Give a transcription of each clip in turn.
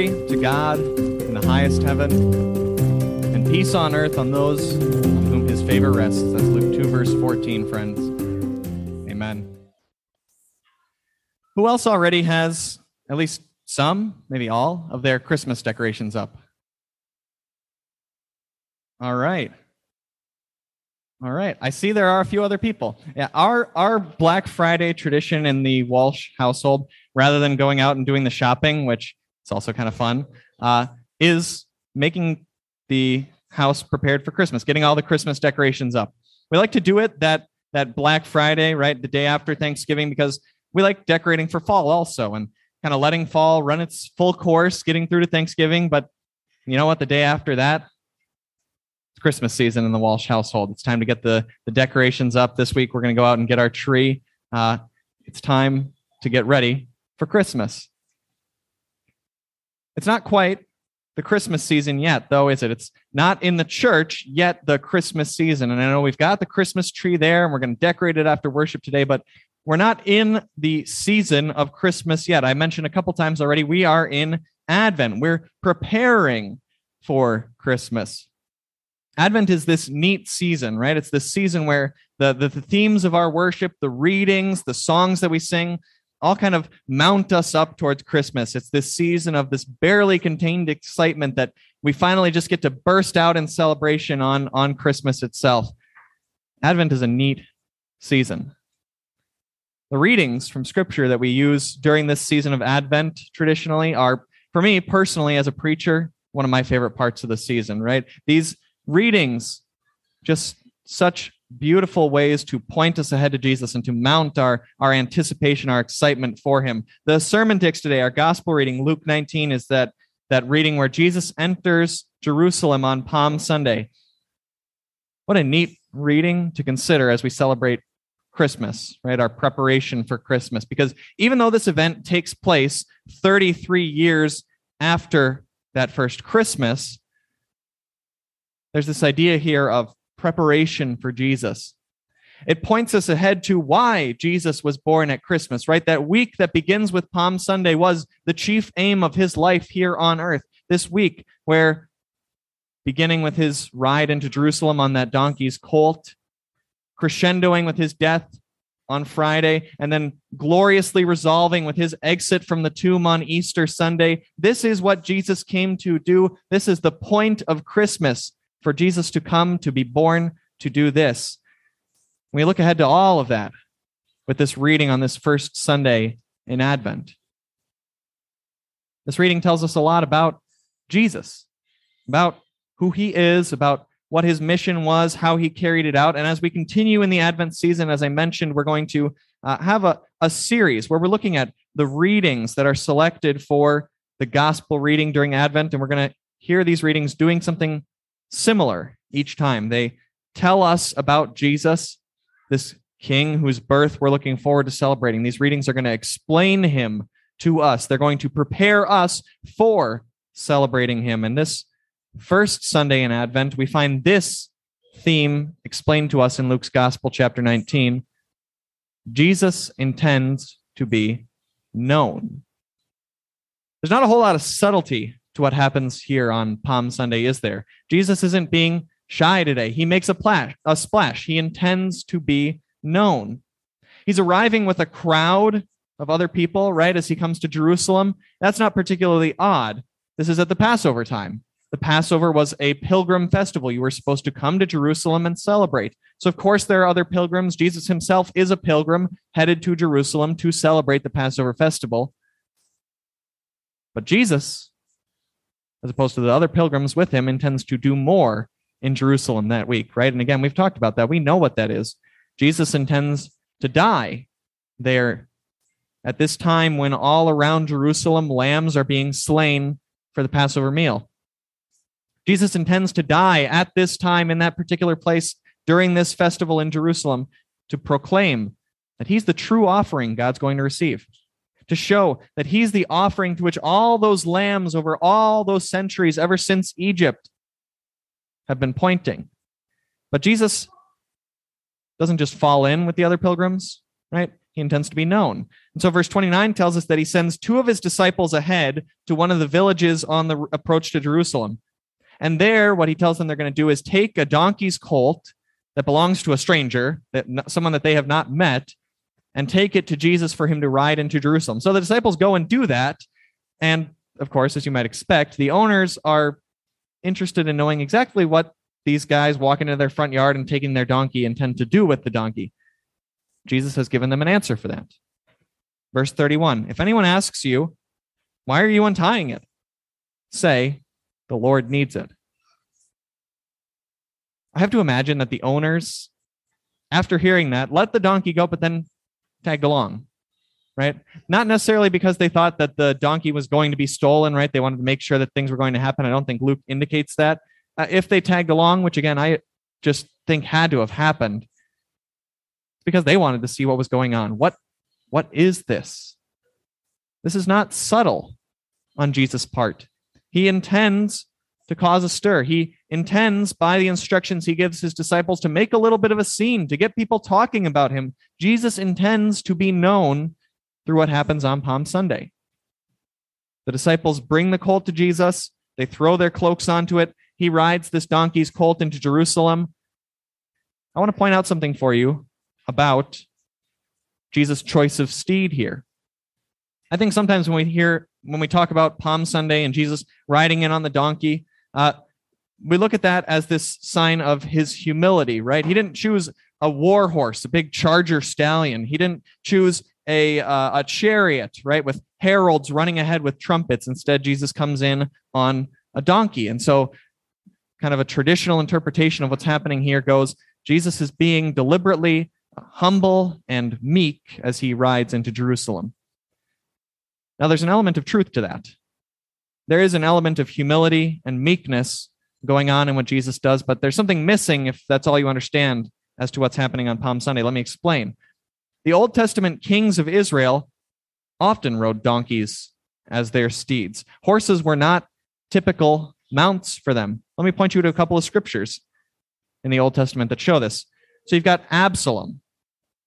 Glory to God in the highest heaven, and peace on earth on those on whom his favor rests. That's Luke 2, verse 14, friends. Amen. Who else already has at least some, maybe all, of their Christmas decorations up? All right. All right. I see there are a few other people. Yeah, our our Black Friday tradition in the Walsh household, rather than going out and doing the shopping, which is also kind of fun, uh, is making the house prepared for Christmas, getting all the Christmas decorations up. We like to do it that that Black Friday, right, the day after Thanksgiving, because we like decorating for fall also, and kind of letting fall run its full course, getting through to Thanksgiving. But you know what? The day after that, it's Christmas season in the Walsh household. It's time to get the, the decorations up. This week, we're going to go out and get our tree. Uh, it's time to get ready for Christmas. It's not quite the Christmas season yet, though, is it? It's not in the church yet, the Christmas season. And I know we've got the Christmas tree there and we're going to decorate it after worship today, but we're not in the season of Christmas yet. I mentioned a couple times already, we are in Advent. We're preparing for Christmas. Advent is this neat season, right? It's this season where the, the, the, themes of our worship, the readings, the songs that we sing, all kind of mount us up towards Christmas. It's this season of this barely contained excitement that we finally just get to burst out in celebration on, on Christmas itself. Advent is a neat season. The readings from Scripture that we use during this season of Advent traditionally are, for me personally, as a preacher, one of my favorite parts of the season, right? These readings, just such beautiful ways to point us ahead to Jesus and to mount our, our anticipation, our excitement for him. The sermon text today, our gospel reading, Luke 19, is that, that reading where Jesus enters Jerusalem on Palm Sunday. What a neat reading to consider as we celebrate Christmas, right? Our preparation for Christmas. Because even though this event takes place 33 years after that first Christmas, there's this idea here of preparation for Jesus. It points us ahead to why Jesus was born at Christmas, right? That week that begins with Palm Sunday was the chief aim of his life here on earth. This week, where beginning with his ride into Jerusalem on that donkey's colt, crescendoing with his death on Friday, and then gloriously resolving with his exit from the tomb on Easter Sunday. This is what Jesus came to do. This is the point of Christmas for Jesus to come, to be born, to do this. We look ahead to all of that with this reading on this first Sunday in Advent. This reading tells us a lot about Jesus, about who he is, about what his mission was, how he carried it out. And as we continue in the Advent season, as I mentioned, we're going to uh, have a, a series where we're looking at the readings that are selected for the gospel reading during Advent. And we're going to hear these readings doing something similar each time. They tell us about Jesus, this king whose birth we're looking forward to celebrating. These readings are going to explain him to us, they're going to prepare us for celebrating him. And this first Sunday in Advent, we find this theme explained to us in Luke's Gospel, chapter 19. Jesus intends to be known. There's not a whole lot of subtlety to what happens here on Palm Sunday, is there? Jesus isn't being shy today. He makes a, plash, a splash. He intends to be known. He's arriving with a crowd of other people, right, as he comes to Jerusalem. That's not particularly odd. This is at the Passover time. The Passover was a pilgrim festival. You were supposed to come to Jerusalem and celebrate. So, of course, there are other pilgrims. Jesus himself is a pilgrim headed to Jerusalem to celebrate the Passover festival. But Jesus as opposed to the other pilgrims with him, intends to do more in Jerusalem that week, right? And again, we've talked about that. We know what that is. Jesus intends to die there at this time when all around Jerusalem lambs are being slain for the Passover meal. Jesus intends to die at this time in that particular place during this festival in Jerusalem to proclaim that he's the true offering God's going to receive to show that he's the offering to which all those lambs over all those centuries, ever since Egypt, have been pointing. But Jesus doesn't just fall in with the other pilgrims, right? He intends to be known. And so verse 29 tells us that he sends two of his disciples ahead to one of the villages on the approach to Jerusalem. And there, what he tells them they're going to do is take a donkey's colt that belongs to a stranger, that someone that they have not met, and take it to Jesus for him to ride into Jerusalem. So the disciples go and do that. And of course, as you might expect, the owners are interested in knowing exactly what these guys walking into their front yard and taking their donkey intend to do with the donkey. Jesus has given them an answer for that. Verse 31 If anyone asks you, Why are you untying it? Say, The Lord needs it. I have to imagine that the owners, after hearing that, let the donkey go, but then tagged along, right? Not necessarily because they thought that the donkey was going to be stolen, right? They wanted to make sure that things were going to happen. I don't think Luke indicates that. Uh, if they tagged along, which again, I just think had to have happened, because they wanted to see what was going on. What, what is this? This is not subtle on Jesus' part. He intends to cause a stir. He intends, by the instructions he gives his disciples, to make a little bit of a scene, to get people talking about him. Jesus intends to be known through what happens on Palm Sunday. The disciples bring the colt to Jesus, they throw their cloaks onto it. He rides this donkey's colt into Jerusalem. I want to point out something for you about Jesus' choice of steed here. I think sometimes when we hear, when we talk about Palm Sunday and Jesus riding in on the donkey, uh, we look at that as this sign of his humility, right? He didn't choose a war horse, a big charger stallion. He didn't choose a uh, a chariot, right, with heralds running ahead with trumpets. Instead, Jesus comes in on a donkey, and so kind of a traditional interpretation of what's happening here goes: Jesus is being deliberately humble and meek as he rides into Jerusalem. Now, there's an element of truth to that. There is an element of humility and meekness going on in what Jesus does, but there's something missing if that's all you understand as to what's happening on Palm Sunday. Let me explain. The Old Testament kings of Israel often rode donkeys as their steeds. Horses were not typical mounts for them. Let me point you to a couple of scriptures in the Old Testament that show this. So you've got Absalom.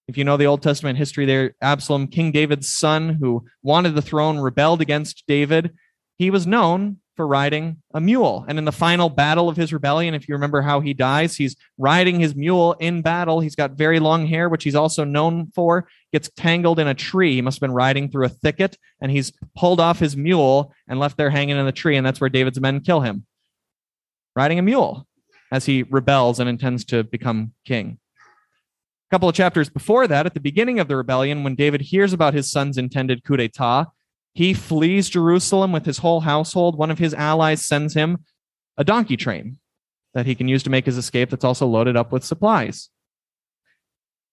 If you know the Old Testament history there, Absalom, King David's son, who wanted the throne, rebelled against David. He was known for riding a mule. And in the final battle of his rebellion, if you remember how he dies, he's riding his mule in battle. He's got very long hair, which he's also known for, gets tangled in a tree. He must have been riding through a thicket, and he's pulled off his mule and left there hanging in the tree. And that's where David's men kill him. Riding a mule as he rebels and intends to become king. A couple of chapters before that, at the beginning of the rebellion, when David hears about his son's intended coup d'etat, he flees Jerusalem with his whole household. One of his allies sends him a donkey train that he can use to make his escape that's also loaded up with supplies.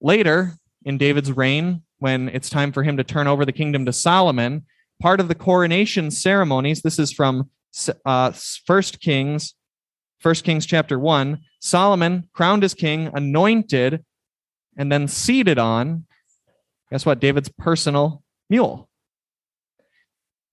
Later, in David's reign, when it's time for him to turn over the kingdom to Solomon, part of the coronation ceremonies, this is from uh, 1 Kings, 1 Kings chapter 1, Solomon crowned as king, anointed, and then seated on, guess what? David's personal mule.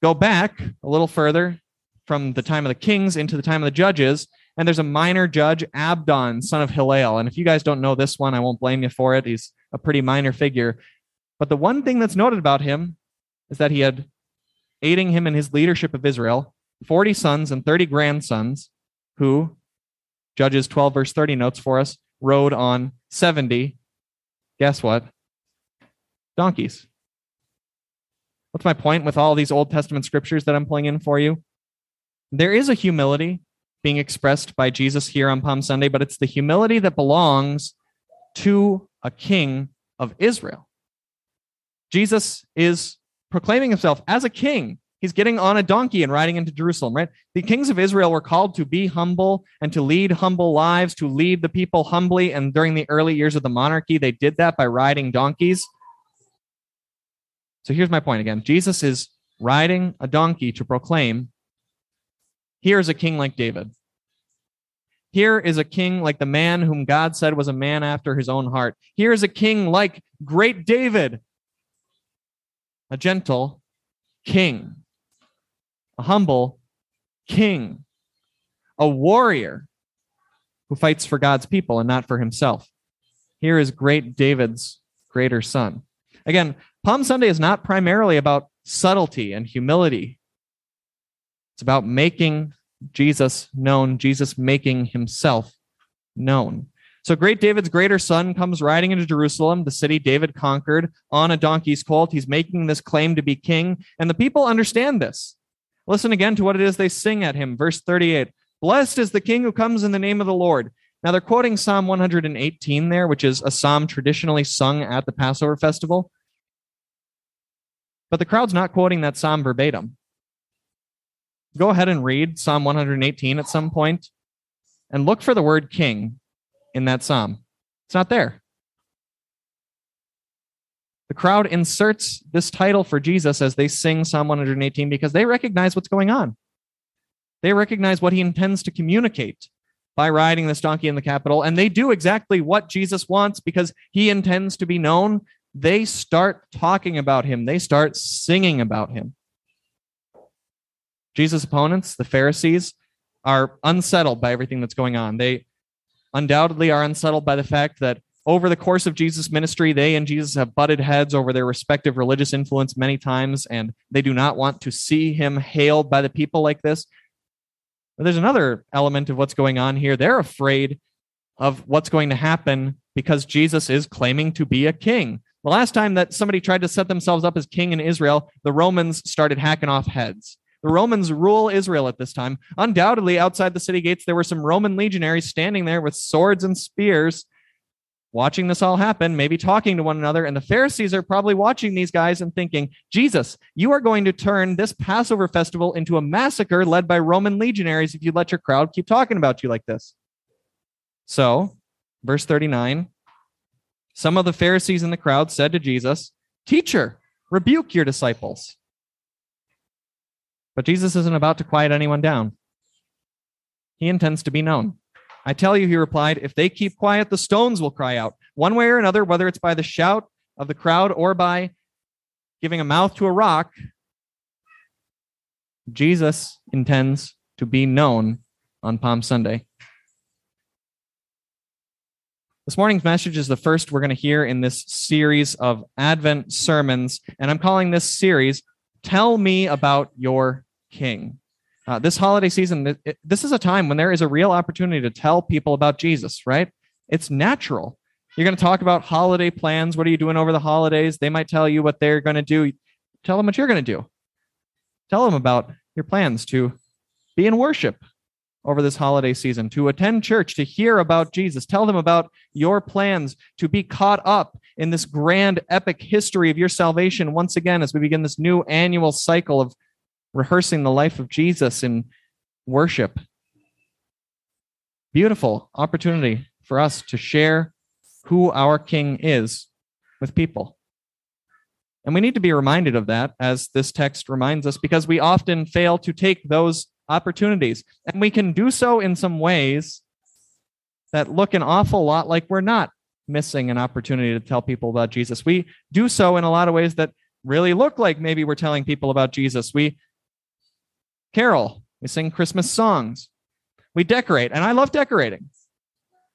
Go back a little further from the time of the kings into the time of the judges, and there's a minor judge, Abdon, son of Hillel. And if you guys don't know this one, I won't blame you for it. He's a pretty minor figure. But the one thing that's noted about him is that he had aiding him in his leadership of Israel 40 sons and 30 grandsons who, Judges 12, verse 30 notes for us, rode on 70. Guess what? Donkeys. What's my point with all these Old Testament scriptures that I'm pulling in for you? There is a humility being expressed by Jesus here on Palm Sunday, but it's the humility that belongs to a king of Israel. Jesus is proclaiming himself as a king. He's getting on a donkey and riding into Jerusalem, right? The kings of Israel were called to be humble and to lead humble lives, to lead the people humbly. And during the early years of the monarchy, they did that by riding donkeys. So here's my point again Jesus is riding a donkey to proclaim here is a king like David. Here is a king like the man whom God said was a man after his own heart. Here is a king like great David, a gentle king, a humble king, a warrior who fights for God's people and not for himself. Here is great David's greater son. Again, Palm Sunday is not primarily about subtlety and humility. It's about making Jesus known, Jesus making himself known. So great David's greater son comes riding into Jerusalem, the city David conquered, on a donkey's colt. He's making this claim to be king, and the people understand this. Listen again to what it is they sing at him. Verse 38 Blessed is the king who comes in the name of the Lord. Now they're quoting Psalm 118 there, which is a psalm traditionally sung at the Passover festival. But the crowd's not quoting that psalm verbatim. Go ahead and read Psalm 118 at some point and look for the word king in that psalm. It's not there. The crowd inserts this title for Jesus as they sing Psalm 118 because they recognize what's going on. They recognize what he intends to communicate by riding this donkey in the capital, and they do exactly what Jesus wants because he intends to be known. They start talking about him, they start singing about him. Jesus' opponents, the Pharisees, are unsettled by everything that's going on. They undoubtedly are unsettled by the fact that over the course of Jesus' ministry, they and Jesus have butted heads over their respective religious influence many times, and they do not want to see him hailed by the people like this. But there's another element of what's going on here. They're afraid of what's going to happen because Jesus is claiming to be a king. The last time that somebody tried to set themselves up as king in Israel, the Romans started hacking off heads. The Romans rule Israel at this time. Undoubtedly, outside the city gates, there were some Roman legionaries standing there with swords and spears, watching this all happen, maybe talking to one another. And the Pharisees are probably watching these guys and thinking, Jesus, you are going to turn this Passover festival into a massacre led by Roman legionaries if you let your crowd keep talking about you like this. So, verse 39 some of the Pharisees in the crowd said to Jesus, Teacher, rebuke your disciples. But Jesus isn't about to quiet anyone down. He intends to be known. I tell you, he replied, if they keep quiet, the stones will cry out. One way or another, whether it's by the shout of the crowd or by giving a mouth to a rock, Jesus intends to be known on Palm Sunday. This morning's message is the first we're going to hear in this series of Advent sermons, and I'm calling this series Tell Me About Your king. Uh, this holiday season, this is a time when there is a real opportunity to tell people about Jesus, right? It's natural. You're going to talk about holiday plans. What are you doing over the holidays? They might tell you what they're going to do. Tell them what you're going to do. Tell them about your plans to be in worship over this holiday season, to attend church, to hear about Jesus. Tell them about your plans to be caught up in this grand epic history of your salvation once again as we begin this new annual cycle of rehearsing the life of Jesus in worship. Beautiful opportunity for us to share who our King is with people. And we need to be reminded of that as this text reminds us, because we often fail to take those opportunities. And we can do so in some ways that look an awful lot like we're not missing an opportunity to tell people about Jesus. We do so in a lot of ways that really look like maybe we're telling people about Jesus. We carol. We sing Christmas songs. We decorate, and I love decorating.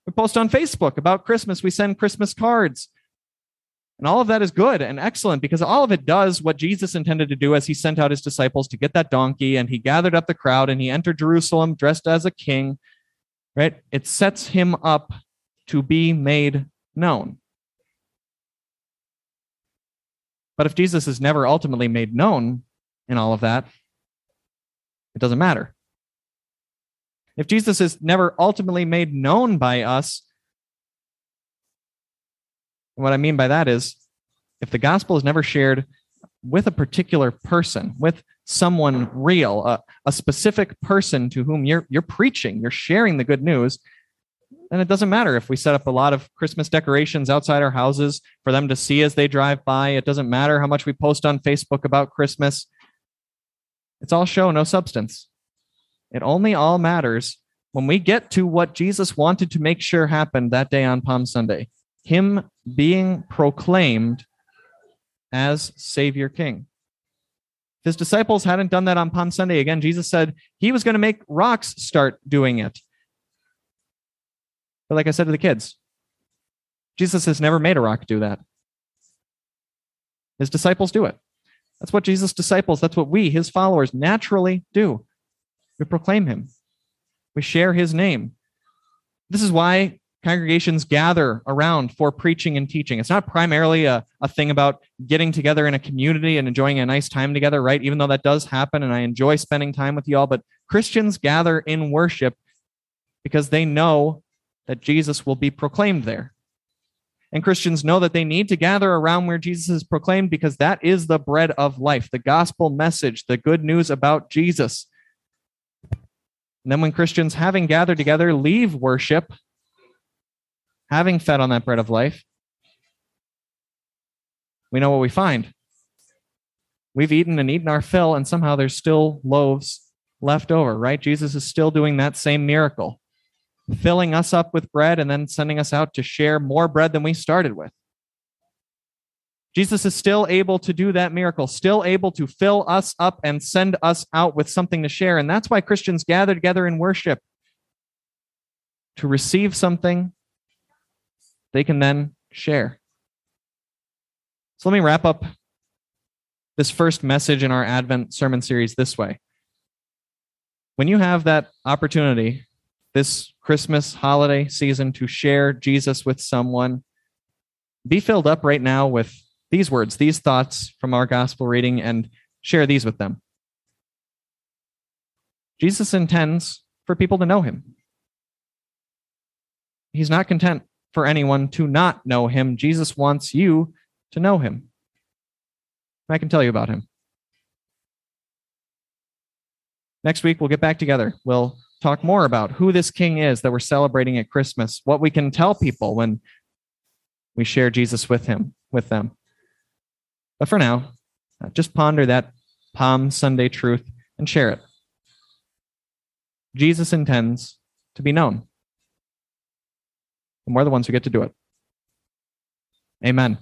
We post on Facebook about Christmas. We send Christmas cards. And all of that is good and excellent because all of it does what Jesus intended to do as he sent out his disciples to get that donkey and he gathered up the crowd and he entered Jerusalem dressed as a king, right? It sets him up to be made known. But if Jesus is never ultimately made known in all of that, it doesn't matter. If Jesus is never ultimately made known by us, what I mean by that is if the gospel is never shared with a particular person, with someone real, a, a specific person to whom you're you're preaching, you're sharing the good news, then it doesn't matter if we set up a lot of Christmas decorations outside our houses for them to see as they drive by. It doesn't matter how much we post on Facebook about Christmas. It's all show, no substance. It only all matters when we get to what Jesus wanted to make sure happened that day on Palm Sunday Him being proclaimed as Savior King. His disciples hadn't done that on Palm Sunday, again, Jesus said he was going to make rocks start doing it. But like I said to the kids, Jesus has never made a rock do that. His disciples do it. That's what Jesus' disciples, that's what we, his followers, naturally do. We proclaim him, we share his name. This is why congregations gather around for preaching and teaching. It's not primarily a, a thing about getting together in a community and enjoying a nice time together, right? Even though that does happen and I enjoy spending time with you all, but Christians gather in worship because they know that Jesus will be proclaimed there. And Christians know that they need to gather around where Jesus is proclaimed because that is the bread of life, the gospel message, the good news about Jesus. And then when Christians, having gathered together, leave worship, having fed on that bread of life, we know what we find. We've eaten and eaten our fill, and somehow there's still loaves left over, right? Jesus is still doing that same miracle, filling us up with bread and then sending us out to share more bread than we started with. Jesus is still able to do that miracle, still able to fill us up and send us out with something to share. And that's why Christians gather together in worship to receive something they can then share. So let me wrap up this first message in our Advent sermon series this way. When you have that opportunity this Christmas holiday season to share Jesus with someone, be filled up right now with these words, these thoughts from our gospel reading, and share these with them. Jesus intends for people to know him. He's not content for anyone to not know him. Jesus wants you to know him. I can tell you about him. Next week, we'll get back together. We'll talk more about who this king is that we're celebrating at Christmas, what we can tell people when we share Jesus with him, with them. But for now, uh, just ponder that Palm Sunday truth and share it. Jesus intends to be known and we're the ones who get to do it. Amen.